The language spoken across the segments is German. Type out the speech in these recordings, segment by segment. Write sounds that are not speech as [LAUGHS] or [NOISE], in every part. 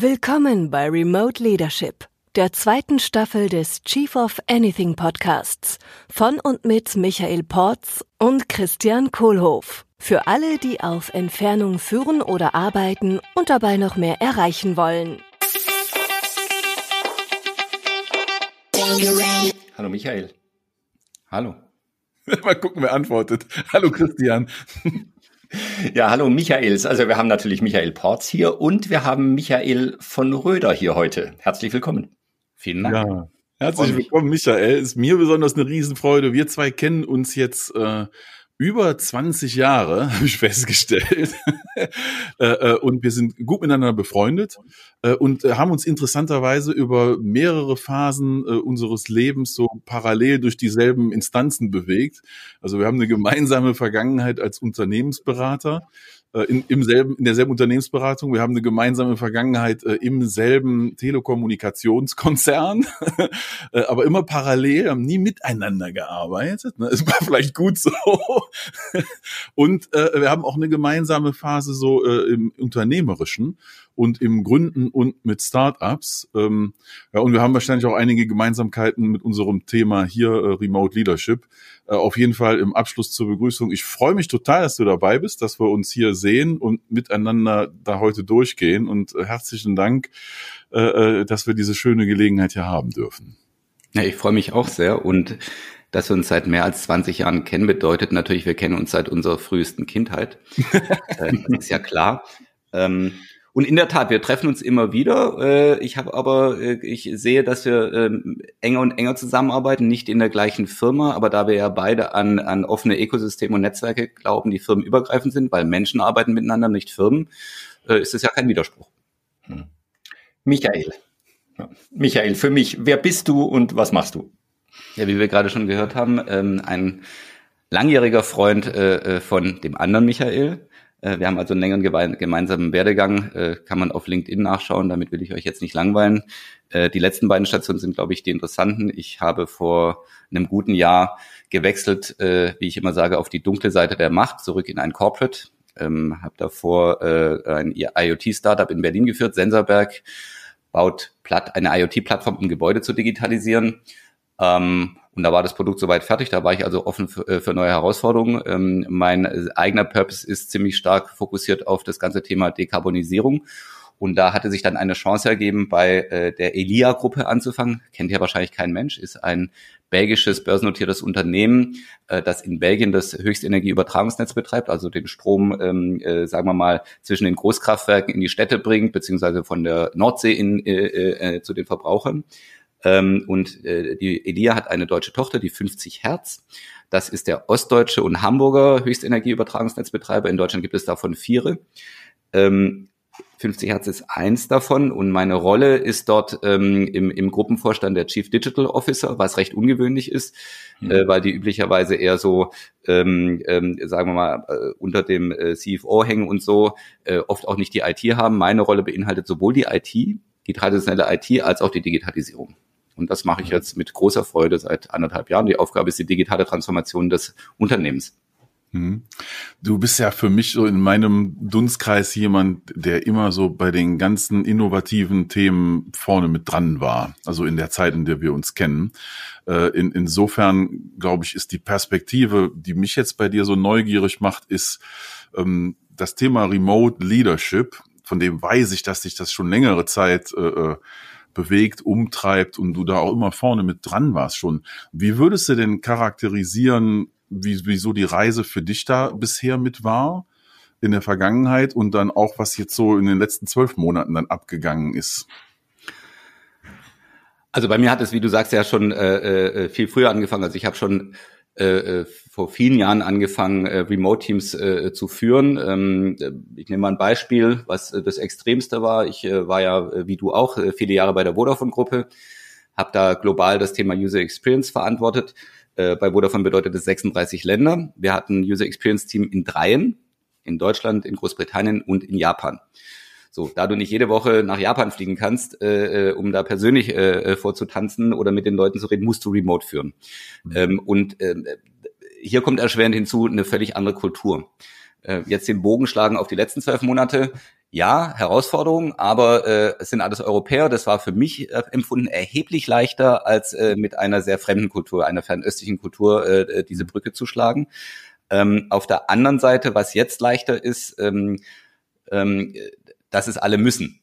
Willkommen bei Remote Leadership, der zweiten Staffel des Chief of Anything Podcasts von und mit Michael Porz und Christian Kohlhoff. Für alle, die auf Entfernung führen oder arbeiten und dabei noch mehr erreichen wollen. Hallo Michael. Hallo. [LAUGHS] Mal gucken, wer antwortet. Hallo Christian. Ja, hallo Michaels. Also wir haben natürlich Michael Porz hier und wir haben Michael von Röder hier heute. Herzlich willkommen. Vielen Dank. Ja, herzlich willkommen, Michael. Ist mir besonders eine Riesenfreude. Wir zwei kennen uns jetzt äh, über 20 Jahre, [LAUGHS] habe ich festgestellt. [LAUGHS] Äh, äh, und wir sind gut miteinander befreundet und haben uns interessanterweise über mehrere Phasen unseres Lebens so parallel durch dieselben Instanzen bewegt. Also wir haben eine gemeinsame Vergangenheit als Unternehmensberater äh, in, im selben, in derselben Unternehmensberatung. Wir haben eine gemeinsame Vergangenheit äh, im selben Telekommunikationskonzern, [LAUGHS] äh, aber immer parallel, haben nie miteinander gearbeitet. Ne? Es war vielleicht gut so. [LAUGHS] Und äh, wir haben auch eine gemeinsame Phase so äh, im Unternehmerischen und im Gründen und mit Startups. Ähm, ja, und wir haben wahrscheinlich auch einige Gemeinsamkeiten mit unserem Thema hier äh, Remote Leadership. Äh, auf jeden Fall im Abschluss zur Begrüßung. Ich freue mich total, dass du dabei bist, dass wir uns hier sehen und miteinander da heute durchgehen. Und äh, herzlichen Dank, äh, äh dass wir diese schöne Gelegenheit hier haben dürfen. Ja, ich freue mich auch sehr und dass wir uns seit mehr als 20 Jahren kennen, bedeutet natürlich, wir kennen uns seit unserer frühesten Kindheit. [LAUGHS] äh, ist ja klar. Ähm, und in der Tat, wir treffen uns immer wieder. Äh, ich habe aber, äh, ich sehe, dass wir ähm, enger und enger zusammenarbeiten, nicht in der gleichen Firma, aber da wir ja beide an, an offene Ökosysteme und Netzwerke glauben, die firmenübergreifend sind, weil Menschen arbeiten miteinander, nicht Firmen, äh, ist es ja kein Widerspruch. Hm. Michael. Michael, für mich, wer bist du und was machst du? Ja, wie wir gerade schon gehört haben, ähm, ein langjähriger Freund von dem anderen Michael, wir haben also einen längeren gemeinsamen Werdegang, äh, kann man auf LinkedIn nachschauen, damit will ich euch jetzt nicht langweilen. Äh, die letzten beiden Stationen sind, glaube ich, die interessanten. Ich habe vor einem guten Jahr gewechselt, wie ich immer sage, auf die dunkle Seite der Macht, zurück in ein Corporate. Ähm, habe davor ein IoT-Startup in Berlin geführt, Sensorberg, baut eine IoT-Plattform, um Gebäude zu digitalisieren. Ähm, und da war das Produkt soweit fertig, da war ich also offen für, äh, für neue Herausforderungen. Ähm, mein eigener Purpose ist ziemlich stark fokussiert auf das ganze Thema Dekarbonisierung. Und da hatte sich dann eine Chance ergeben, bei äh, der Elia-Gruppe anzufangen. Kennt ja wahrscheinlich kein Mensch, ist ein belgisches börsennotiertes Unternehmen, äh, das in Belgien das Höchstenergieübertragungsnetz betreibt, also den Strom, ähm, äh, sagen wir mal, zwischen den Großkraftwerken in die Städte bringt, beziehungsweise von der Nordsee in, äh, äh, zu den Verbrauchern. Ähm, und äh, die Elia hat eine deutsche Tochter, die 50 Hertz. Das ist der ostdeutsche und Hamburger Höchstenergieübertragungsnetzbetreiber. In Deutschland gibt es davon vier. Ähm, 50 Hertz ist eins davon und meine Rolle ist dort ähm, im, im Gruppenvorstand der Chief Digital Officer, was recht ungewöhnlich ist, mhm. äh, weil die üblicherweise eher so, ähm, ähm, sagen wir mal, äh, unter dem äh, CFO hängen und so, äh, oft auch nicht die IT haben. Meine Rolle beinhaltet sowohl die IT, die traditionelle IT, als auch die Digitalisierung. Und das mache ich jetzt mit großer Freude seit anderthalb Jahren. Die Aufgabe ist die digitale Transformation des Unternehmens. Mhm. Du bist ja für mich so in meinem Dunstkreis jemand, der immer so bei den ganzen innovativen Themen vorne mit dran war. Also in der Zeit, in der wir uns kennen. Äh, in, insofern, glaube ich, ist die Perspektive, die mich jetzt bei dir so neugierig macht, ist ähm, das Thema Remote Leadership. Von dem weiß ich, dass sich das schon längere Zeit äh, äh bewegt, umtreibt und du da auch immer vorne mit dran warst schon. Wie würdest du denn charakterisieren, wie, wieso die Reise für dich da bisher mit war in der Vergangenheit und dann auch, was jetzt so in den letzten zwölf Monaten dann abgegangen ist? Also bei mir hat es, wie du sagst, ja schon äh, äh viel früher angefangen. Also ich habe schon äh, äh, vor vielen Jahren angefangen, äh, Remote-Teams äh, zu führen. Ähm, ich nehme mal ein Beispiel, was äh, das Extremste war. Ich äh, war ja, äh, wie du auch, äh, viele Jahre bei der Vodafone-Gruppe, habe da global das Thema User Experience verantwortet. Äh, bei Vodafone bedeutet es 36 Länder. Wir hatten User Experience-Team in dreien, in Deutschland, in Großbritannien und in Japan. So, da du nicht jede Woche nach Japan fliegen kannst, äh, äh, um da persönlich äh, vorzutanzen oder mit den Leuten zu reden, musst du remote führen. Mhm. Ähm, und äh, hier kommt erschwerend hinzu eine völlig andere Kultur. Äh, jetzt den Bogen schlagen auf die letzten zwölf Monate. ja, Herausforderungen, aber äh, es sind alles Europäer. Das war für mich äh, empfunden erheblich leichter, als äh, mit einer sehr fremden Kultur, einer fernöstlichen Kultur, äh, äh diese Brücke zu schlagen. Ähm, auf der anderen Seite, was jetzt leichter ist, ähm, ähm, dass es alle müssen.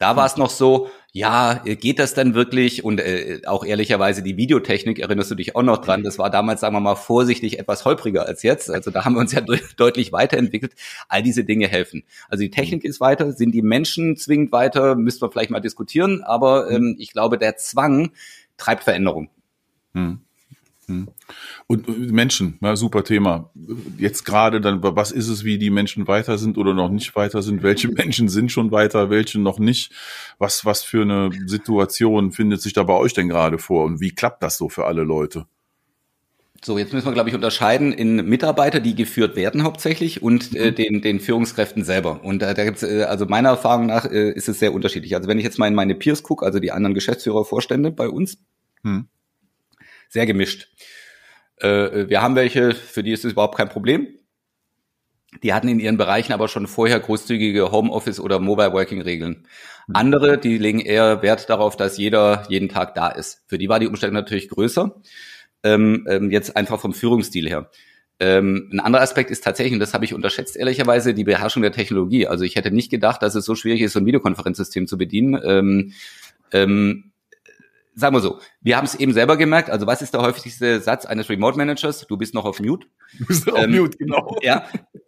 Da war es noch so, ja, geht das denn wirklich? Und äh, auch ehrlicherweise die Videotechnik, erinnerst du dich auch noch dran, das war damals, sagen wir mal, vorsichtig etwas holpriger als jetzt. Also da haben wir uns ja [LAUGHS] deutlich weiterentwickelt. All diese Dinge helfen. Also die Technik ist weiter, sind die Menschen zwingend weiter, müssten wir vielleicht mal diskutieren, aber ähm, ich glaube, der Zwang treibt Veränderung. Hm. Hm. Und äh, Menschen, ja, super Thema. Jetzt gerade dann, was ist es, wie die Menschen weiter sind oder noch nicht weiter sind? Welche [LAUGHS] Menschen sind schon weiter, welche noch nicht? Was, was für eine Situation findet sich da bei euch denn gerade vor? Und wie klappt das so für alle Leute? So, jetzt müssen wir, glaube ich, unterscheiden in Mitarbeiter, die geführt werden hauptsächlich und äh, mhm. den, den Führungskräften selber. Und äh, da gibt's, äh, also meiner Erfahrung nach, äh, ist es sehr unterschiedlich. Also wenn ich jetzt mal in meine Peers gucke, also die anderen Geschäftsführer, Vorstände bei uns, hm sehr gemischt. Äh, wir haben welche, für die ist es überhaupt kein Problem. Die hatten in ihren Bereichen aber schon vorher großzügige Homeoffice oder Mobile Working Regeln. Andere, die legen eher Wert darauf, dass jeder jeden Tag da ist. Für die war die Umstellung natürlich größer. Ähm, ähm, jetzt einfach vom Führungsstil her. Ähm, ein anderer Aspekt ist tatsächlich, und das habe ich unterschätzt ehrlicherweise, die Beherrschung der Technologie. Also ich hätte nicht gedacht, dass es so schwierig ist, so ein Videokonferenzsystem zu bedienen. Ähm, ähm, sagen wir so, wir haben es eben selber gemerkt, also was ist der häufigste Satz eines Remote Managers? Du bist noch auf Mute. Du bist noch ähm, auf Mute, genau. Ja,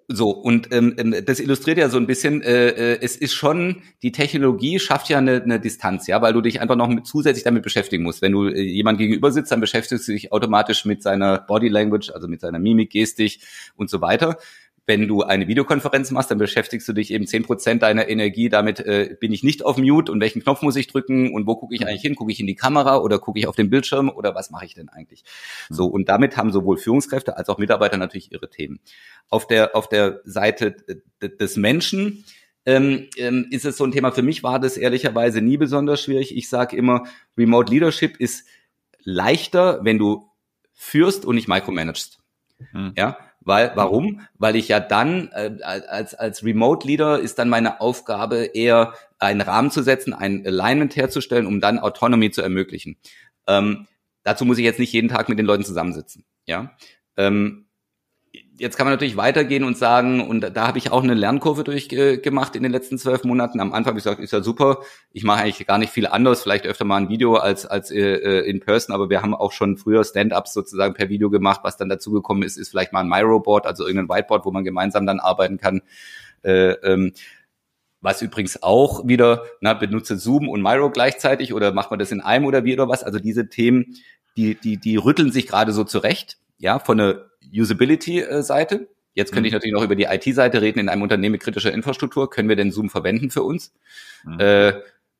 so, und ähm, ähm, das illustriert ja so ein bisschen, äh, äh, es ist schon, die Technologie schafft ja eine, eine Distanz, ja, weil du dich einfach noch mit, zusätzlich damit beschäftigen musst. Wenn du äh, jemand gegenüber sitzt, dann beschäftigst du dich automatisch mit seiner Body Language, also mit seiner Mimik, Gestik und so weiter wenn du eine Videokonferenz machst, dann beschäftigst du dich eben zehn Prozent deiner Energie damit, äh, bin ich nicht auf Mute und welchen Knopf muss ich drücken und wo gucke ich eigentlich hin? Gucke ich in die Kamera oder gucke ich auf den Bildschirm oder was mache ich denn eigentlich? So, und damit haben sowohl Führungskräfte als auch Mitarbeiter natürlich ihre Themen. Auf der, auf der Seite des Menschen ähm, ähm, ist es so ein Thema. Für mich war das ehrlicherweise nie besonders schwierig. Ich sage immer, Remote Leadership ist leichter, wenn du führst und nicht micromanagst. Hm. Ja, weil, warum? Weil ich ja dann, äh, als, als Remote Leader ist dann meine Aufgabe eher, einen Rahmen zu setzen, ein Alignment herzustellen, um dann Autonomie zu ermöglichen. Ähm, dazu muss ich jetzt nicht jeden Tag mit den Leuten zusammensitzen. Ja. Ähm, jetzt kann man natürlich weitergehen und sagen, und da habe ich auch eine Lernkurve durchgemacht in den letzten zwölf Monaten. Am Anfang habe ich gesagt, ist ja super, ich mache eigentlich gar nicht viel anders, vielleicht öfter mal ein Video als, als äh, äh, in Person, aber wir haben auch schon früher Stand-ups sozusagen per Video gemacht. Was dann dazugekommen ist, ist vielleicht mal ein Miro-Board, also irgendein Whiteboard, wo man gemeinsam dann arbeiten kann. Äh, ähm, was übrigens auch wieder, na, benutze Zoom und Miro gleichzeitig oder macht man das in einem oder wie oder was? Also diese Themen, die, die, die rütteln sich gerade so zurecht, ja, von der Usability-Seite. Jetzt könnte ich mhm. natürlich noch über die IT-Seite reden. In einem Unternehmen mit kritischer Infrastruktur können wir denn Zoom verwenden für uns? Mhm. Äh,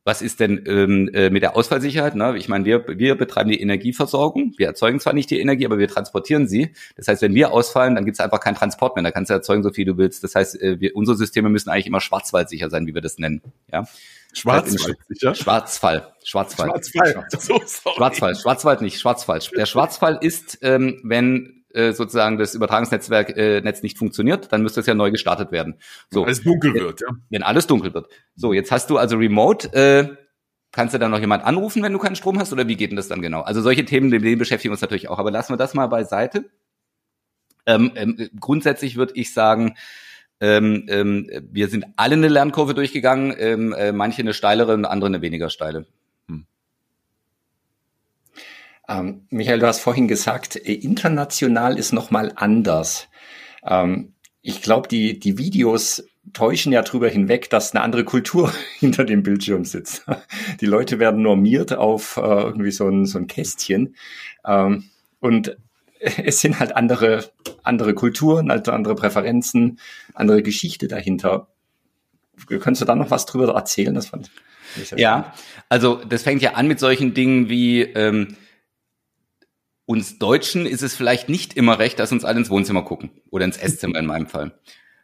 was ist denn ähm, äh, mit der Ausfallsicherheit? Ne? Ich meine, wir, wir betreiben die Energieversorgung. Wir erzeugen zwar nicht die Energie, aber wir transportieren sie. Das heißt, wenn wir ausfallen, dann gibt es einfach keinen Transport mehr. Da kannst du erzeugen, so viel du willst. Das heißt, äh, wir, unsere Systeme müssen eigentlich immer schwarzwaldsicher sein, wie wir das nennen. Ja? Schwarzwaldsicher? Schwarzfall. Schwarzfall. Schwarzfall. Schwarzfall. Schwarzwald nicht. Schwarzfall. Der Schwarzfall ist, ähm, wenn äh, sozusagen das Übertragungsnetzwerk äh, Netz nicht funktioniert, dann müsste es ja neu gestartet werden. So, wenn alles dunkel wird, ja. Wenn alles dunkel wird. So, jetzt hast du also Remote, äh, kannst du dann noch jemand anrufen, wenn du keinen Strom hast, oder wie geht denn das dann genau? Also solche Themen, mit denen beschäftigen wir uns natürlich auch, aber lassen wir das mal beiseite. Ähm, ähm, grundsätzlich würde ich sagen, ähm, ähm, wir sind alle eine Lernkurve durchgegangen, ähm, äh, manche eine steilere und andere eine weniger steile. Ähm, Michael, du hast vorhin gesagt, äh, international ist nochmal anders. Ähm, ich glaube, die, die Videos täuschen ja drüber hinweg, dass eine andere Kultur [LAUGHS] hinter dem Bildschirm sitzt. Die Leute werden normiert auf äh, irgendwie so ein, so ein Kästchen. Ähm, und es sind halt andere, andere Kulturen, also andere Präferenzen, andere Geschichte dahinter. Könntest du da noch was drüber erzählen? Das fand ich ja, also das fängt ja an mit solchen Dingen wie ähm, uns Deutschen ist es vielleicht nicht immer recht, dass uns alle ins Wohnzimmer gucken oder ins Esszimmer in meinem Fall.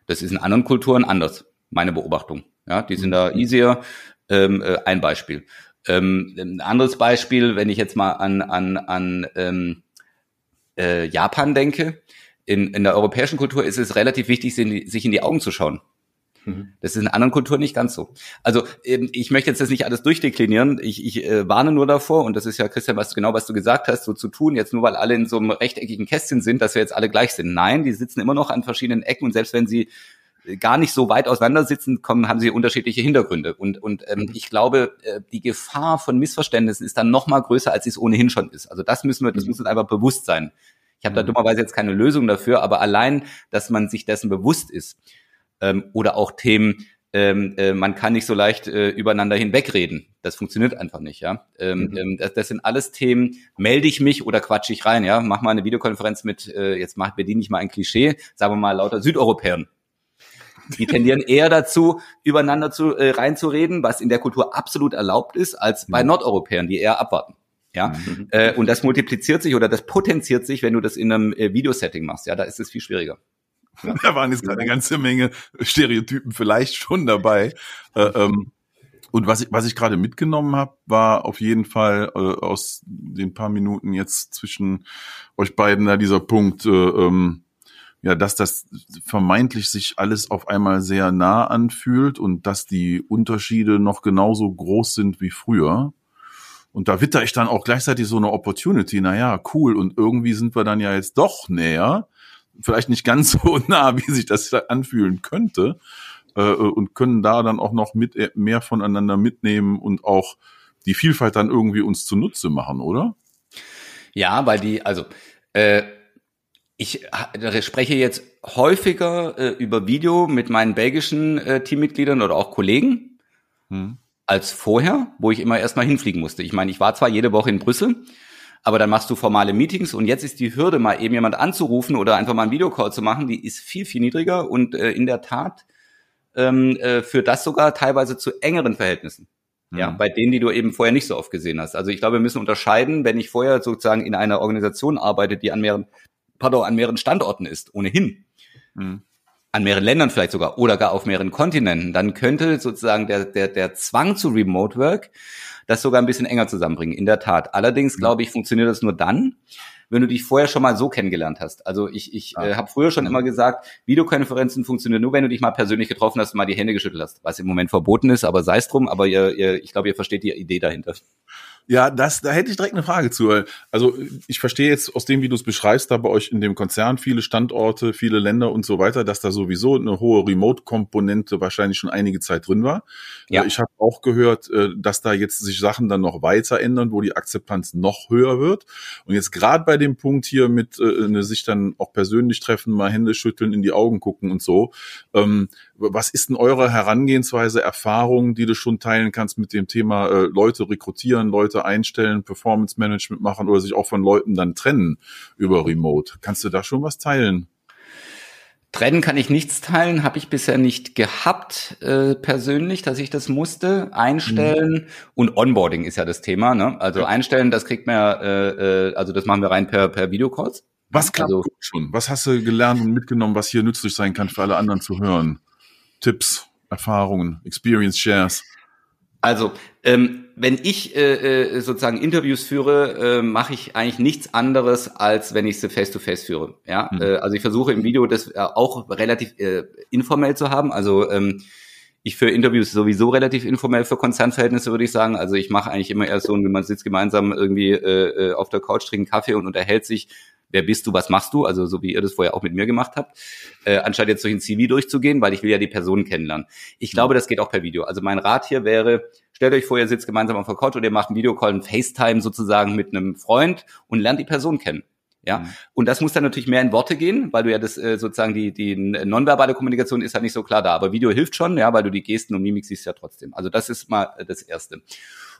Das ist in anderen Kulturen anders, meine Beobachtung. Ja, die sind da easier. Ähm, äh, ein Beispiel. Ähm, ein anderes Beispiel, wenn ich jetzt mal an, an, an ähm, äh, Japan denke. In, in der europäischen Kultur ist es relativ wichtig, sich in die Augen zu schauen. Mhm. Das ist in anderen Kulturen nicht ganz so. Also ähm, ich möchte jetzt das nicht alles durchdeklinieren. Ich, ich äh, warne nur davor, und das ist ja, Christian, was genau was du gesagt hast, so zu tun, jetzt nur weil alle in so einem rechteckigen Kästchen sind, dass wir jetzt alle gleich sind. Nein, die sitzen immer noch an verschiedenen Ecken und selbst wenn sie gar nicht so weit auseinander sitzen, kommen, haben sie unterschiedliche Hintergründe. Und, und ähm, mhm. ich glaube, äh, die Gefahr von Missverständnissen ist dann noch mal größer, als sie es ohnehin schon ist. Also das müssen wir, das mhm. muss uns einfach bewusst sein. Ich habe da dummerweise jetzt keine Lösung dafür, aber allein, dass man sich dessen bewusst ist ähm, oder auch Themen, ähm, äh, man kann nicht so leicht äh, übereinander hinwegreden. Das funktioniert einfach nicht, ja. Ähm, mhm. ähm, das, das, sind alles Themen, melde ich mich oder quatsche ich rein, ja. Mach mal eine Videokonferenz mit, äh, jetzt macht Berlin nicht mal ein Klischee, sagen wir mal lauter Südeuropäern. Die tendieren eher dazu, übereinander zu, äh, reinzureden, was in der Kultur absolut erlaubt ist, als bei mhm. Nordeuropäern, die eher abwarten. Ja, mhm. äh, und das multipliziert sich oder das potenziert sich, wenn du das in einem äh, Videosetting machst. Ja, da ist es viel schwieriger. [LAUGHS] Da waren jetzt gerade eine ganze Menge Stereotypen vielleicht schon dabei. Äh, ähm, und was ich, was ich gerade mitgenommen habe, war auf jeden Fall äh, aus den paar Minuten jetzt zwischen euch beiden da dieser Punkt, äh, ähm, ja, dass das vermeintlich sich alles auf einmal sehr nah anfühlt und dass die Unterschiede noch genauso groß sind wie früher. Und da witter ich dann auch gleichzeitig so eine Opportunity. Naja, cool. Und irgendwie sind wir dann ja jetzt doch näher vielleicht nicht ganz [LAUGHS] so nah, wie sich das anfühlen könnte, äh, und können da dann auch noch mit äh, mehr voneinander mitnehmen und auch die Vielfalt dann irgendwie uns zunutze machen, oder? Ja, weil die, also äh, ich spreche jetzt häufiger äh, über Video mit meinen belgischen äh, Teammitgliedern oder auch Kollegen hm. als vorher, wo ich immer erstmal hinfliegen musste. Ich meine, ich war zwar jede Woche in Brüssel, aber dann machst du formale Meetings und jetzt ist die Hürde, mal eben jemand anzurufen oder einfach mal einen Videocall zu machen, die ist viel, viel niedriger und äh, in der Tat ähm, äh, führt das sogar teilweise zu engeren Verhältnissen. Mhm. Ja, bei denen, die du eben vorher nicht so oft gesehen hast. Also ich glaube, wir müssen unterscheiden, wenn ich vorher sozusagen in einer Organisation arbeite, die an mehreren, pardon, an mehreren Standorten ist, ohnehin. Mhm an mehreren Ländern vielleicht sogar oder gar auf mehreren Kontinenten, dann könnte sozusagen der, der, der Zwang zu Remote Work das sogar ein bisschen enger zusammenbringen, in der Tat. Allerdings, mhm. glaube ich, funktioniert das nur dann, wenn du dich vorher schon mal so kennengelernt hast. Also ich, ich ah. äh, habe früher schon immer gesagt, Videokonferenzen funktionieren nur, wenn du dich mal persönlich getroffen hast und mal die Hände geschüttelt hast, was im Moment verboten ist, aber sei es drum, aber ihr, ihr, ich glaube, ihr versteht die Idee dahinter. Ja, das, da hätte ich direkt eine Frage zu. Also ich verstehe jetzt aus dem, wie du es beschreibst, da bei euch in dem Konzern viele Standorte, viele Länder und so weiter, dass da sowieso eine hohe Remote-Komponente wahrscheinlich schon einige Zeit drin war. Ja. Ich habe auch gehört, äh, dass da jetzt sich Sachen dann noch weiter ändern, wo die Akzeptanz noch höher wird. Und jetzt gerade bei dem Punkt hier mit äh, sich dann auch persönlich treffen, mal Hände schütteln, in die Augen gucken und so. Ähm, was ist denn eure Herangehensweise, Erfahrung, die du schon teilen kannst mit dem Thema äh, Leute rekrutieren, Leute einstellen, Performance Management machen oder sich auch von Leuten dann trennen über Remote? Kannst du da schon was teilen? Trennen kann ich nichts teilen, habe ich bisher nicht gehabt äh, persönlich, dass ich das musste. Einstellen mhm. und Onboarding ist ja das Thema. Ne? Also ja. einstellen, das kriegt man ja, äh, äh, also das machen wir rein per, per Videocalls. Was klappt also, schon? Was hast du gelernt und mitgenommen, was hier nützlich sein kann für alle anderen zu hören? Tipps, Erfahrungen, Experience Shares? Also, ähm, wenn ich äh, äh, sozusagen Interviews führe, äh, mache ich eigentlich nichts anderes, als wenn ich sie face-to-face führe. Ja, mhm. äh, also ich versuche im Video das äh, auch relativ äh, informell zu haben. Also ähm, ich führe Interviews sowieso relativ informell für Konzernverhältnisse, würde ich sagen. Also ich mache eigentlich immer erst so, man sitzt gemeinsam irgendwie äh, äh, auf der Couch, trinkt Kaffee und unterhält sich wer bist du, was machst du, also so wie ihr das vorher auch mit mir gemacht habt, äh, anstatt jetzt durch ein CV durchzugehen, weil ich will ja die Person kennenlernen. Ich glaube, das geht auch per Video. Also mein Rat hier wäre, stellt euch vor, ihr sitzt gemeinsam auf der Couch oder ihr macht einen Videocall, einen FaceTime sozusagen mit einem Freund und lernt die Person kennen. Ja, mhm. und das muss dann natürlich mehr in Worte gehen, weil du ja das äh, sozusagen die die nonverbale Kommunikation ist halt nicht so klar da, aber Video hilft schon, ja, weil du die Gesten und Mimik siehst ja trotzdem. Also das ist mal das erste.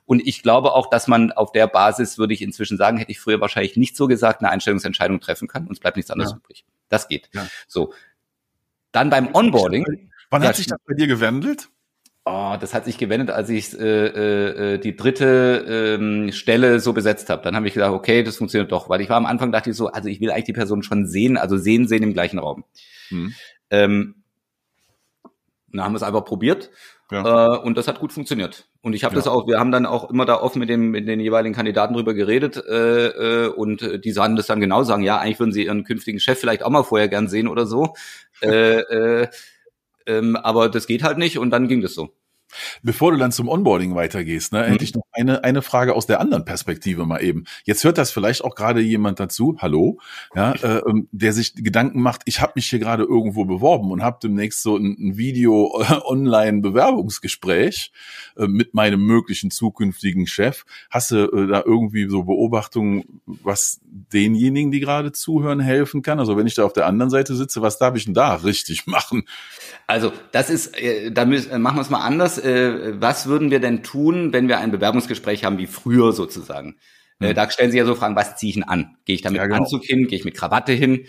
Und ich glaube auch, dass man auf der Basis, würde ich inzwischen sagen, hätte ich früher wahrscheinlich nicht so gesagt, eine Einstellungsentscheidung treffen kann. Uns bleibt nichts anderes ja. übrig. Das geht. Ja. So. Dann beim Onboarding. Wann hat sich das bei dir gewendet? Oh, das hat sich gewendet, als ich äh, äh, die dritte ähm, Stelle so besetzt habe. Dann habe ich gedacht, okay, das funktioniert doch, weil ich war am Anfang dachte ich so, also ich will eigentlich die Person schon sehen, also sehen, sehen im gleichen Raum. Hm. Ähm, dann haben wir es einfach probiert ja. Äh, und das hat gut funktioniert. Und ich habe ja. das auch, wir haben dann auch immer da offen mit, dem, mit den jeweiligen Kandidaten drüber geredet äh, äh, und die sahen das dann genau, sagen, ja, eigentlich würden sie ihren künftigen Chef vielleicht auch mal vorher gern sehen oder so. äh, äh, Ähm, aber das geht halt nicht und dann ging das so. Bevor du dann zum Onboarding weitergehst, ne, mhm. hätte ich noch eine, eine Frage aus der anderen Perspektive mal eben. Jetzt hört das vielleicht auch gerade jemand dazu, hallo, ja, äh, ähm, der sich Gedanken macht, ich habe mich hier gerade irgendwo beworben und habe demnächst so ein, ein Video-Online-Bewerbungsgespräch äh, mit meinem möglichen zukünftigen Chef. Hast du äh, da irgendwie so Beobachtungen, was denjenigen, die gerade zuhören, helfen kann? Also wenn ich da auf der anderen Seite sitze, was darf ich denn da richtig [LAUGHS] machen? Also das ist, äh, da müssen, äh, machen wir es mal anders. Äh, was würden wir denn tun, wenn wir ein Bewerbungsgespräch haben wie früher sozusagen? Mhm. Da stellen Sie ja so Fragen, was ziehe ich denn an? Gehe ich da mit ja, genau. Anzug hin? Gehe ich mit Krawatte hin?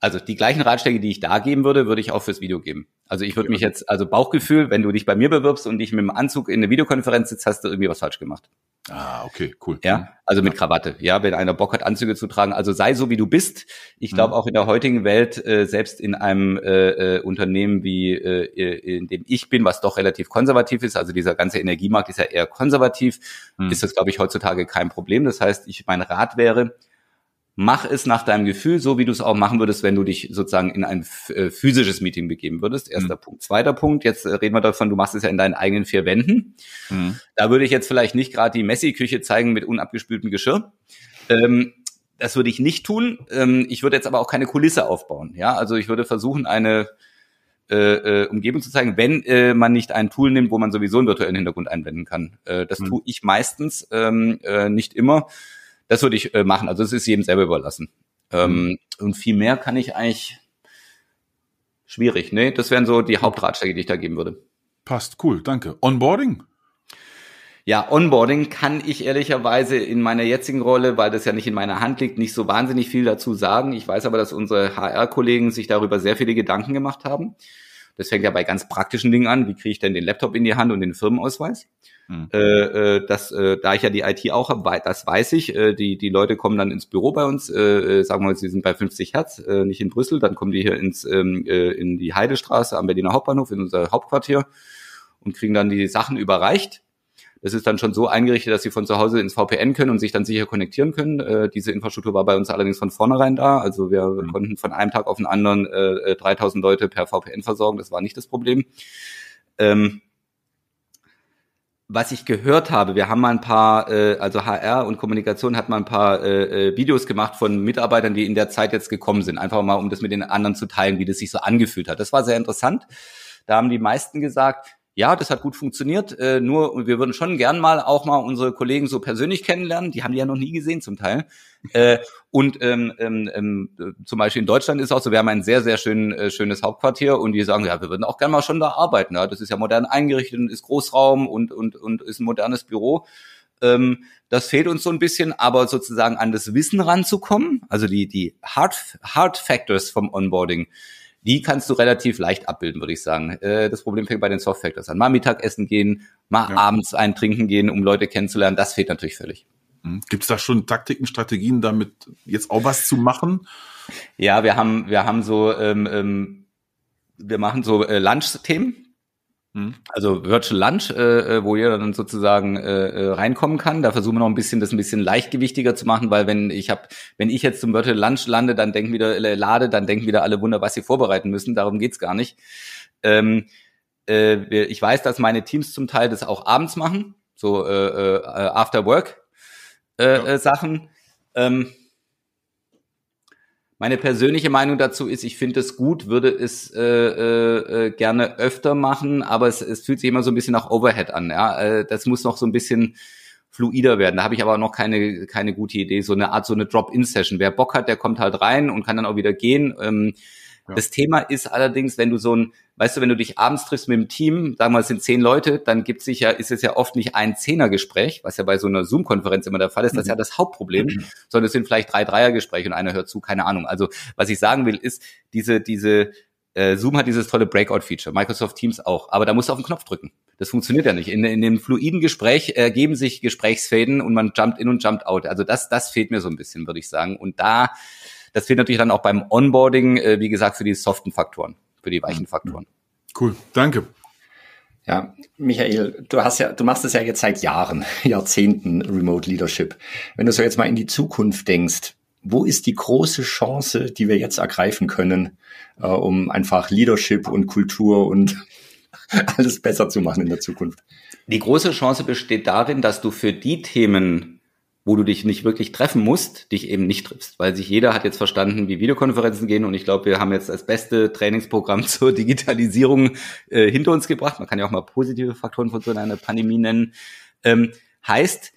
Also die gleichen Ratschläge, die ich da geben würde, würde ich auch fürs Video geben. Also ich würde ja. mich jetzt, also Bauchgefühl, wenn du dich bei mir bewirbst und dich mit dem Anzug in eine Videokonferenz sitzt, hast du irgendwie was falsch gemacht. Ah, okay, cool. Ja, also mit Krawatte. Ja, wenn einer Bock hat, Anzüge zu tragen. Also sei so, wie du bist. Ich glaube, mhm. auch in der heutigen Welt, äh, selbst in einem äh, äh, Unternehmen wie äh, in dem ich bin, was doch relativ konservativ ist, also dieser ganze Energiemarkt ist ja eher konservativ, mhm. ist das, glaube ich, heutzutage kein Problem. Das heißt, ich mein Rat wäre, mach es nach deinem Gefühl, so wie du es auch machen würdest, wenn du dich sozusagen in ein äh, physisches Meeting begeben würdest. Erster mhm. Punkt. Zweiter Punkt, jetzt äh, reden wir davon, du machst es ja in deinen eigenen vier Wänden. Mhm. Da würde ich jetzt vielleicht nicht gerade die Messi-Küche zeigen mit unabgespültem Geschirr. Ähm, das würde ich nicht tun. Ähm, ich würde jetzt aber auch keine Kulisse aufbauen. Ja, also ich würde versuchen, eine äh, äh, Umgebung zu zeigen, wenn äh, man nicht ein Tool nimmt, wo man sowieso einen virtuellen Hintergrund einblenden kann. Äh, das mhm. tue ich meistens, ähm, äh, nicht immer. Das würde ich äh, machen. Also es ist jedem selber überlassen. Ähm, mhm. Und viel mehr kann ich eigentlich schwierig. Nee, das wären so die Hauptratschläge, die ich da geben würde. Passt, cool, danke. Onboarding? Ja, Onboarding kann ich ehrlicherweise in meiner jetzigen Rolle, weil das ja nicht in meiner Hand liegt, nicht so wahnsinnig viel dazu sagen. Ich weiß aber, dass unsere HR-Kollegen sich darüber sehr viele Gedanken gemacht haben. Das fängt ja bei ganz praktischen Dingen an. Wie kriege ich denn den Laptop in die Hand und den Firmenausweis? Mhm. Äh, äh, das, äh, da ich ja die IT auch habe, das weiß ich. Äh, die, die Leute kommen dann ins Büro bei uns, äh, sagen wir mal, sie sind bei 50 Hertz, äh, nicht in Brüssel, dann kommen die hier ins, ähm, äh, in die Heidestraße am Berliner Hauptbahnhof, in unser Hauptquartier und kriegen dann die Sachen überreicht. Das ist dann schon so eingerichtet, dass sie von zu Hause ins VPN können und sich dann sicher konnektieren können. Äh, diese Infrastruktur war bei uns allerdings von vornherein da. Also wir mhm. konnten von einem Tag auf den anderen äh, 3000 Leute per VPN versorgen. Das war nicht das Problem. Ähm, was ich gehört habe, wir haben mal ein paar, äh, also HR und Kommunikation hat mal ein paar äh, äh, Videos gemacht von Mitarbeitern, die in der Zeit jetzt gekommen sind, einfach mal, um das mit den anderen zu teilen, wie das sich so angefühlt hat. Das war sehr interessant. Da haben die meisten gesagt, ja, das hat gut funktioniert. Äh, nur wir würden schon gern mal auch mal unsere Kollegen so persönlich kennenlernen. Die haben die ja noch nie gesehen zum Teil. Äh, und ähm, ähm, ähm, zum Beispiel in Deutschland ist auch so, wir haben ein sehr, sehr schön, äh, schönes Hauptquartier und die sagen, ja, wir würden auch gern mal schon da arbeiten. Ja, das ist ja modern eingerichtet und ist Großraum und, und, und ist ein modernes Büro. Ähm, das fehlt uns so ein bisschen, aber sozusagen an das Wissen ranzukommen, also die, die Hard, Hard Factors vom Onboarding, die kannst du relativ leicht abbilden, würde ich sagen. Äh, das Problem fängt bei den Soft Factors an. Mal Mittagessen gehen, mal ja. abends ein Trinken gehen, um Leute kennenzulernen. Das fehlt natürlich völlig. Mhm. Gibt es da schon Taktiken, Strategien, damit jetzt auch was zu machen? Ja, wir haben, wir haben so, ähm, ähm, wir machen so äh, Lunch-Themen. Mhm. Also Virtual Lunch, äh, äh, wo jeder dann sozusagen äh, äh, reinkommen kann. Da versuchen wir noch ein bisschen das ein bisschen leichtgewichtiger zu machen, weil wenn ich habe, wenn ich jetzt zum Virtual Lunch lande, dann denken wieder äh, lade, dann denken wieder alle Wunder, was sie vorbereiten müssen. Darum geht's gar nicht. Ähm, äh, ich weiß, dass meine Teams zum Teil das auch abends machen, so äh, äh, After Work äh, ja. äh, Sachen. Ähm, meine persönliche Meinung dazu ist, ich finde es gut, würde es äh, äh, äh, gerne öfter machen, aber es, es fühlt sich immer so ein bisschen nach Overhead an. Ja, äh, das muss noch so ein bisschen fluider werden. Da habe ich aber noch keine keine gute Idee. So eine Art so eine Drop-in-Session. Wer Bock hat, der kommt halt rein und kann dann auch wieder gehen. Ähm, ja. Das Thema ist allerdings, wenn du so ein, weißt du, wenn du dich abends triffst mit dem Team, sagen wir, es sind zehn Leute, dann gibt sich ja, ist es ja oft nicht ein Zehnergespräch, was ja bei so einer Zoom-Konferenz immer der Fall ist, das ist ja mhm. das Hauptproblem, mhm. sondern es sind vielleicht drei Dreiergespräche und einer hört zu, keine Ahnung. Also, was ich sagen will, ist, diese, diese, äh, Zoom hat dieses tolle Breakout-Feature, Microsoft Teams auch, aber da musst du auf den Knopf drücken. Das funktioniert ja nicht. In, in dem fluiden Gespräch ergeben sich Gesprächsfäden und man jumpt in und jumpt out. Also das, das fehlt mir so ein bisschen, würde ich sagen. Und da das fehlt natürlich dann auch beim Onboarding, äh, wie gesagt, für die soften Faktoren, für die weichen Faktoren. Cool, danke. Ja, Michael, du hast ja, du machst es ja jetzt seit Jahren, [LAUGHS] Jahrzehnten Remote Leadership. Wenn du so jetzt mal in die Zukunft denkst, wo ist die große Chance, die wir jetzt ergreifen können, äh, um einfach Leadership und Kultur und [LAUGHS] alles besser zu machen in der Zukunft? Die große Chance besteht darin, dass du für die Themen, wo du dich nicht wirklich treffen musst, dich eben nicht triffst. Weil sich jeder hat jetzt verstanden, wie Videokonferenzen gehen. Und ich glaube, wir haben jetzt das beste Trainingsprogramm [LAUGHS] zur Digitalisierung äh, hinter uns gebracht. Man kann ja auch mal positive Faktoren von so einer Pandemie nennen. Ähm, heißt,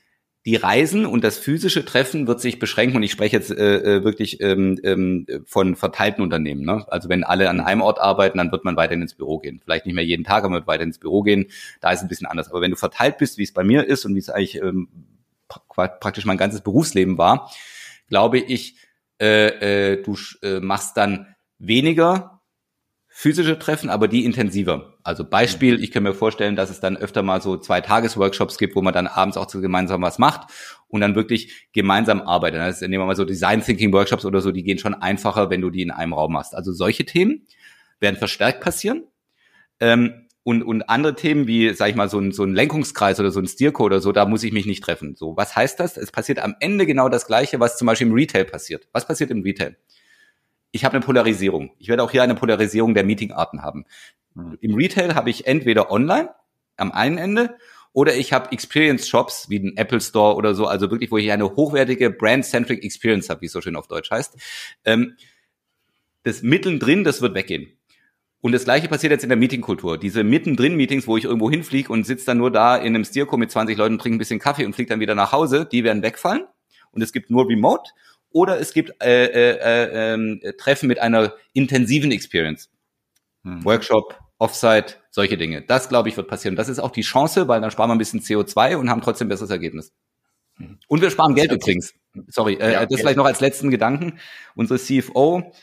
die Reisen und das physische Treffen wird sich beschränken und ich spreche jetzt äh, äh, wirklich ähm, ähm, von verteilten Unternehmen. Ne? Also wenn alle an einem Ort arbeiten, dann wird man weiterhin ins Büro gehen. Vielleicht nicht mehr jeden Tag, aber man wird weiter ins Büro gehen. Da ist es ein bisschen anders. Aber wenn du verteilt bist, wie es bei mir ist und wie es eigentlich ähm, praktisch mein ganzes Berufsleben war, glaube ich, äh, äh, du äh, machst dann weniger physische Treffen, aber die intensiver. Also Beispiel, mhm. ich kann mir vorstellen, dass es dann öfter mal so zwei Tagesworkshops gibt, wo man dann abends auch gemeinsam was macht und dann wirklich gemeinsam arbeitet. Das ist, nehmen wir mal so Design Thinking Workshops oder so, die gehen schon einfacher, wenn du die in einem Raum machst. Also solche Themen werden verstärkt passieren. Ähm, und, und andere Themen wie, sag ich mal, so ein, so ein Lenkungskreis oder so ein Steerco oder so, da muss ich mich nicht treffen. So, was heißt das? Es passiert am Ende genau das Gleiche, was zum Beispiel im Retail passiert. Was passiert im Retail? ich habe eine Polarisierung. Ich werde auch hier eine Polarisierung der Meetingarten haben. Mhm. Im Retail habe ich entweder online am einen Ende oder ich habe Experience Shops wie den Apple Store oder so, also wirklich, wo ich eine hochwertige Brand-Centric Experience habe, wie es so schön auf Deutsch heißt. Ähm, das mittendrin, das wird weggehen. Und das gleiche passiert jetzt in der Meetingkultur. Diese mittendrin Meetings, wo ich irgendwo hinfliege und sitze dann nur da in einem Steerco mit 20 Leuten, trinke ein bisschen Kaffee und fliege dann wieder nach Hause, die werden wegfallen. Und es gibt nur Remote oder es gibt äh, äh, äh, Treffen mit einer intensiven Experience. Hm. Workshop, Offsite, solche Dinge. Das, glaube ich, wird passieren. Das ist auch die Chance, weil dann sparen wir ein bisschen CO2 und haben trotzdem besseres Ergebnis. Hm. Und wir sparen Geld übrigens. Sorry, äh, ja, das vielleicht noch als letzten Gedanken. Unsere CFO,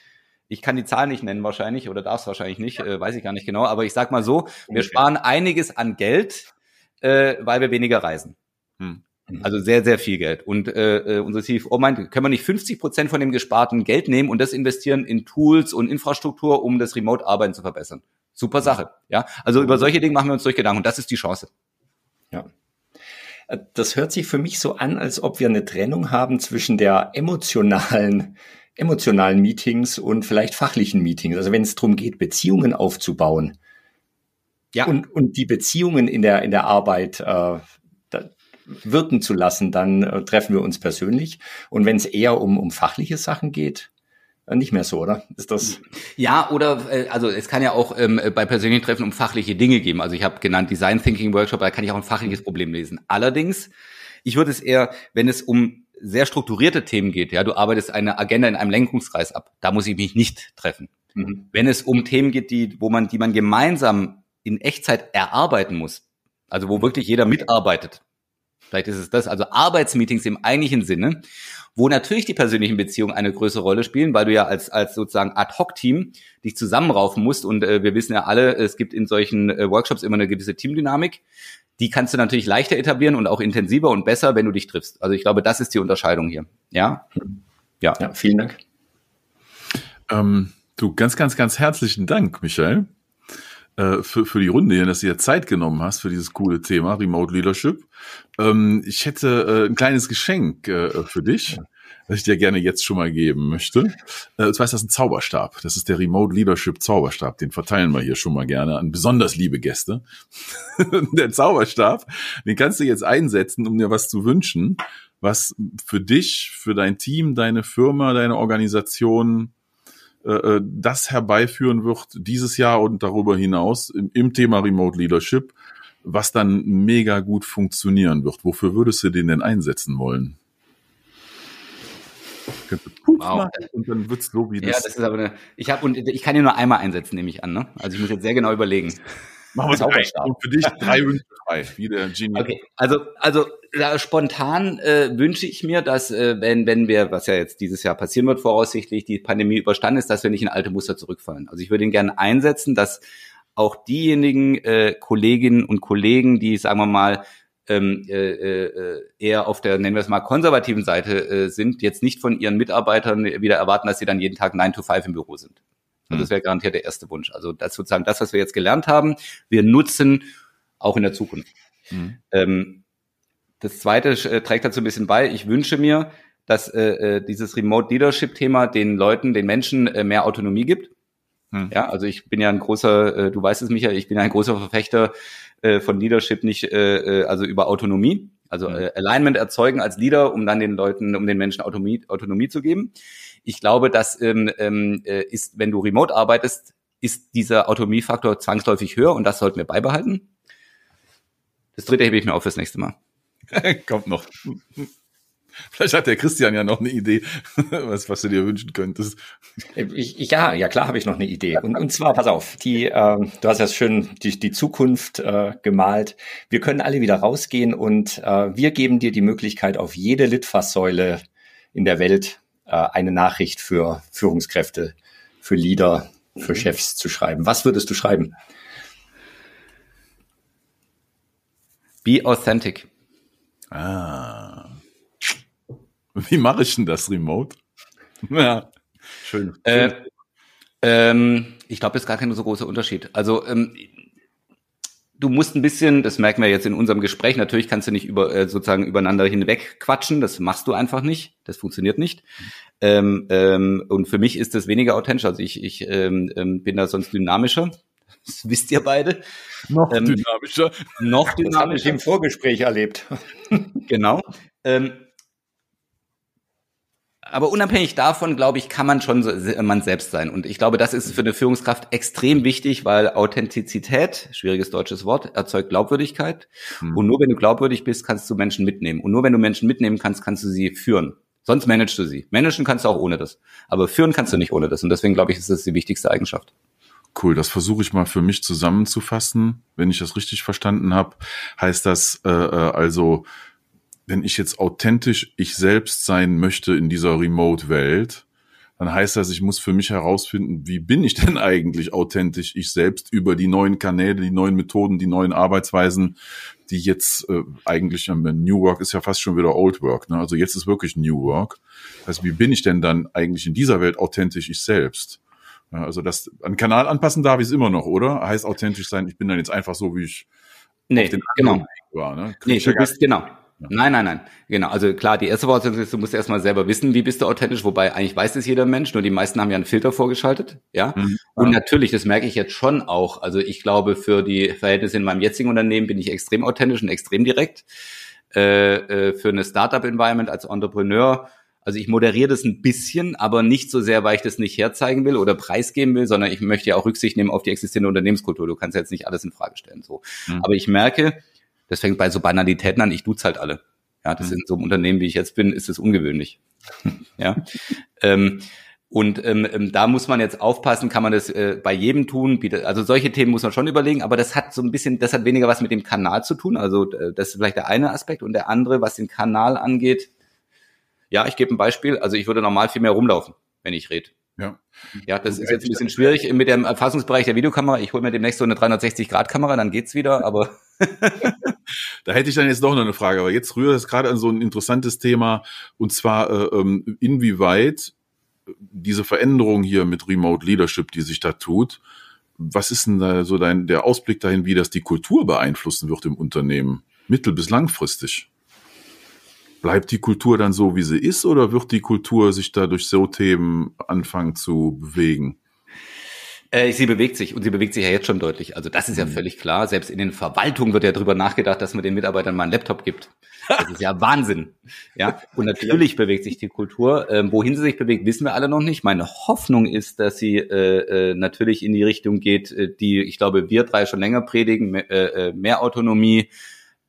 ich kann die Zahl nicht nennen wahrscheinlich oder darf es wahrscheinlich nicht, äh, weiß ich gar nicht genau, aber ich sag mal so, wir sparen einiges an Geld, äh, weil wir weniger reisen. Hm. Mhm. Also sehr, sehr viel Geld. Und äh, äh unser CFO meint, können wir nicht 50 Prozent von dem gesparten Geld nehmen und das investieren in Tools und Infrastruktur, um das Remote-Arbeiten zu verbessern. Super Sache. Ja, also über solche Dinge machen wir uns durch Gedanken und das ist die Chance. Ja. Äh, das hört sich für mich so an, als ob wir eine Trennung haben zwischen der emotionalen, emotionalen Meetings und vielleicht fachlichen Meetings. Also wenn es darum geht, Beziehungen aufzubauen. Ja. Und, und die Beziehungen in der, in der Arbeit äh, wirken zu lassen, dann äh, treffen wir uns persönlich. Und wenn es eher um, um fachliche Sachen geht, äh, nicht mehr so, oder? Ist das? Ja, oder äh, also es kann ja auch ähm, bei persönlichen Treffen um fachliche Dinge geben. Also ich habe genannt Design Thinking Workshop, da kann ich auch ein fachliches Problem lesen. Allerdings, ich würde es eher, wenn es um sehr strukturierte Themen geht, ja, du arbeitest eine Agenda in einem Lenkungskreis ab, da muss ich mich nicht treffen. Mhm. Wenn es um Themen geht, die, wo man, die man gemeinsam in Echtzeit erarbeiten muss, also wo wirklich jeder mitarbeitet, Vielleicht ist es das, also Arbeitsmeetings im eigentlichen Sinne, wo natürlich die persönlichen Beziehungen eine größere Rolle spielen, weil du ja als, als sozusagen Ad-Hoc-Team dich zusammenraufen musst. Und äh, wir wissen ja alle, es gibt in solchen äh, Workshops immer eine gewisse Teamdynamik. Die kannst du natürlich leichter etablieren und auch intensiver und besser, wenn du dich triffst. Also ich glaube, das ist die Unterscheidung hier. Ja? Ja, ja vielen Dank. Ähm, du, ganz, ganz, ganz herzlichen Dank, Michael. Äh, für, für die Runde hier, dass du dir Zeit genommen hast für dieses coole Thema Remote Leadership. Ähm, ich hätte äh, ein kleines Geschenk äh, für dich, das ich dir gerne jetzt schon mal geben möchte. Äh, und zwar ist das ein Zauberstab. Das ist der Remote Leadership Zauberstab. Den verteilen wir hier schon mal gerne an besonders liebe Gäste. [LAUGHS] der Zauberstab, den kannst du jetzt einsetzen, um dir was zu wünschen, was für dich, für dein Team, deine Firma, deine Organisation äh, äh, das herbeiführen wird dieses Jahr und darüber hinaus im, im, Thema Remote Leadership, was dann mega gut funktionieren wird. Wofür würdest du den denn einsetzen wollen? Wow. Und dann wird's so wie das. Ja, das ist aber eine. Ich habe und ich kann ihn nur einmal einsetzen, nehme ich an. Ne? Also ich muss jetzt sehr genau überlegen. Machen wir es auch Und für dich [LAUGHS] drei Wünsche frei, wie der Genie. Okay, also, also ja, spontan äh, wünsche ich mir, dass äh, wenn, wenn wir, was ja jetzt dieses Jahr passieren wird, voraussichtlich die Pandemie überstanden ist, dass wir nicht in alte Muster zurückfallen. Also ich würde ihn gerne einsetzen, dass auch diejenigen äh, Kolleginnen und Kollegen, die, sagen wir mal, ähm, äh, äh, eher auf der, nennen wir es mal, konservativen Seite äh, sind, jetzt nicht von ihren Mitarbeitern wieder erwarten, dass sie dann jeden Tag 9 to 5 im Büro sind. Also das wäre garantiert der erste Wunsch. Also das sozusagen das, was wir jetzt gelernt haben, wir nutzen auch in der Zukunft. Mhm. Ähm, das zweite äh, trägt dazu ein bisschen bei. Ich wünsche mir, dass äh, äh, dieses Remote Leadership Thema den Leuten, den Menschen äh, mehr Autonomie gibt. Hm. Ja, also ich bin ja ein großer, äh, du weißt es Michael, ich bin ein großer Verfechter äh, von Leadership nicht, äh, äh also über Autonomie, also hm. äh, Alignment erzeugen als Leader, um dann den Leuten, um den Menschen Autonomie, Autonomie zu geben. Ich glaube, das ähm, ähm, äh, ist, wenn du remote arbeitest, ist dieser Autonomiefaktor zwangsläufig höher und das sollten wir beibehalten. Das dritte hebe ich mir auf fürs nächste Mal. [LAUGHS] Kommt noch. Vielleicht hat der Christian ja noch eine Idee, [LAUGHS] was, was du dir wünschen könntest. Ich, ich, ja, ja klar habe ich noch eine Idee. Und, und zwar, pass auf, die, äh, du hast ja schön die, die Zukunft äh, gemalt. Wir können alle wieder rausgehen und äh, wir geben dir die Möglichkeit, auf jede Litfaßsäule in der Welt äh, eine Nachricht für Führungskräfte, für Leader, für Chefs zu schreiben. Was würdest du schreiben? Be authentic. Ah. Wie mache ich denn das remote? [LAUGHS] ja, schön. Äh, ähm, ich glaube, das ist gar kein so großer Unterschied. Also ähm, du musst ein bisschen, das merken wir jetzt in unserem Gespräch, natürlich kannst du nicht über äh, sozusagen übereinander hinweg quatschen, das machst du einfach nicht, das funktioniert nicht. Ähm, ähm, und für mich ist das weniger authentisch, also ich, ich ähm, ähm bin da sonst dynamischer. Das wisst ihr beide. Noch ähm, dynamischer. Noch dynamischer. Das habe ich im Vorgespräch erlebt. genau. Aber unabhängig davon, glaube ich, kann man schon so, man selbst sein. Und ich glaube, das ist für eine Führungskraft extrem wichtig, weil Authentizität, schwieriges deutsches Wort, erzeugt Glaubwürdigkeit. Hm. Und nur wenn du glaubwürdig bist, kannst du Menschen mitnehmen. Und nur wenn du Menschen mitnehmen kannst, kannst du sie führen. Sonst managst du sie. Managen kannst du auch ohne das. Aber führen kannst du nicht ohne das. Und deswegen glaube ich, ist das die wichtigste Eigenschaft. Cool, das versuche ich mal für mich zusammenzufassen. Wenn ich das richtig verstanden habe, heißt das äh, äh also, wenn ich jetzt authentisch ich selbst sein möchte in dieser Remote-Welt, dann heißt das, ich muss für mich herausfinden, wie bin ich denn [LAUGHS] eigentlich authentisch ich selbst über die neuen Kanäle, die neuen Methoden, die neuen Arbeitsweisen, die jetzt äh, eigentlich, New Work ist ja fast schon wieder Old Work, ne? also jetzt ist wirklich New Work. Also wie bin ich denn dann eigentlich in dieser Welt authentisch ich selbst? Ja, also das, an Kanal anpassen darf ich es immer noch, oder? Heißt authentisch sein, ich bin dann jetzt einfach so, wie ich nee, auf den genau. war. Ne? Nee, du bist, genau. Nein, nein, nein. Genau. Also klar, die erste Voraussetzung ist, du musst erstmal selber wissen, wie bist du authentisch, wobei eigentlich weiß es jeder Mensch, nur die meisten haben ja einen Filter vorgeschaltet, ja. Mhm. Und natürlich, das merke ich jetzt schon auch. Also ich glaube, für die Verhältnisse in meinem jetzigen Unternehmen bin ich extrem authentisch und extrem direkt. Äh, äh, für eine Startup-Environment als Entrepreneur also ich moderiere das ein bisschen, aber nicht so sehr, weil ich das nicht herzeigen will oder preisgeben will, sondern ich möchte ja auch Rücksicht nehmen auf die existierende Unternehmenskultur. Du kannst jetzt nicht alles in Frage stellen, so. Mhm. Aber ich merke, das fängt bei so Banalitäten an, ich duze halt alle. Ja, das mhm. in so einem Unternehmen, wie ich jetzt bin, ist es ungewöhnlich. [LAUGHS] ja. Ähm, und ähm, ähm, da muss man jetzt aufpassen, kann man das äh, bei jedem tun. Also solche Themen muss man schon überlegen, aber das hat so ein bisschen, das hat weniger was mit dem Kanal zu tun. Also äh, das ist vielleicht der eine Aspekt und der andere, was den Kanal angeht. Ja, ich gebe ein Beispiel. Also ich würde normal viel mehr rumlaufen, wenn ich rede. Ja. Ja, das ist jetzt ein bisschen schwierig mit dem Erfassungsbereich der Videokamera. Ich hole mir demnächst so eine 360-Grad-Kamera, dann geht's wieder, aber. [LAUGHS] da hätte ich dann jetzt doch noch eine Frage, aber jetzt rührt es gerade an so ein interessantes Thema, und zwar, äh, ähm, inwieweit diese Veränderung hier mit Remote Leadership, die sich da tut, was ist denn da so dein, der Ausblick dahin, wie das die Kultur beeinflussen wird im Unternehmen? Mittel- bis langfristig? Bleibt die Kultur dann so, wie sie ist, oder wird die Kultur sich da durch so Themen anfangen zu bewegen? Äh, sie bewegt sich und sie bewegt sich ja jetzt schon deutlich. Also das ist ja mhm. völlig klar. Selbst in den Verwaltungen wird ja drüber nachgedacht, dass man den Mitarbeitern mal einen Laptop gibt. Das ist ja [LAUGHS] Wahnsinn. Ja, und natürlich bewegt sich die Kultur. Ähm, wohin sie sich bewegt, wissen wir alle noch nicht. Meine Hoffnung ist, dass sie äh, äh, natürlich in die Richtung geht, äh, die ich glaube wir drei schon länger predigen: mehr, äh, äh mehr Autonomie,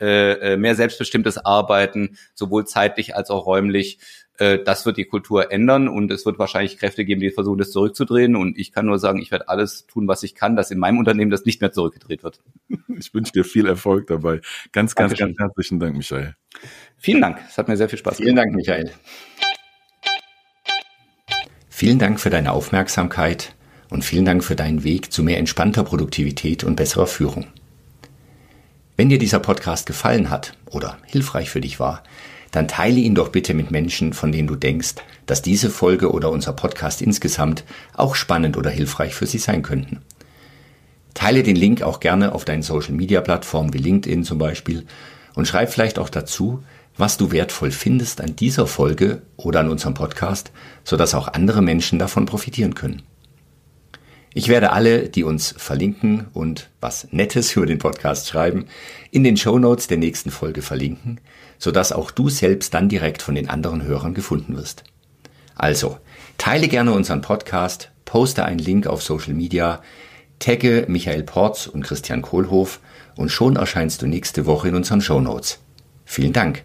mehr selbstbestimmtes Arbeiten, sowohl zeitlich als auch räumlich. Äh, das wird die Kultur ändern und es wird wahrscheinlich Kräfte geben, die versuchen, das zurückzudrehen. Und ich kann nur sagen, ich werde alles tun, was ich kann, dass in meinem Unternehmen das nicht mehr zurückgedreht wird. [LAUGHS] Ich wünsche dir viel Erfolg dabei. Ganz, ganz, Dankeschön. ganz herzlichen Dank, Michael. Vielen Dank. Es hat mir sehr viel Spaß gemacht. Vielen Dank, Michael. Vielen Dank für deine Aufmerksamkeit und vielen Dank für deinen Weg zu mehr entspannter Produktivität und besserer Führung. Wenn dir dieser Podcast gefallen hat oder hilfreich für dich war, dann teile ihn doch bitte mit Menschen, von denen du denkst, dass diese Folge oder unser Podcast insgesamt auch spannend oder hilfreich für sie sein könnten. Teile den Link auch gerne auf deinen Social Media Plattformen wie LinkedIn zum Beispiel und schreib vielleicht auch dazu, was du wertvoll findest an dieser Folge oder an unserem Podcast, sodass auch andere Menschen davon profitieren können. Ich werde alle, die uns verlinken und was Nettes [LAUGHS] über den Podcast schreiben, in den Show Notes der nächsten Folge verlinken, sodass auch du selbst dann direkt von den anderen Hörern gefunden wirst. Also, teile gerne unseren Podcast, poste einen Link auf Social Media, tagge Michael Porz und Christian Kohlhoff und schon erscheinst du nächste Woche in unseren Show Notes. Vielen Dank.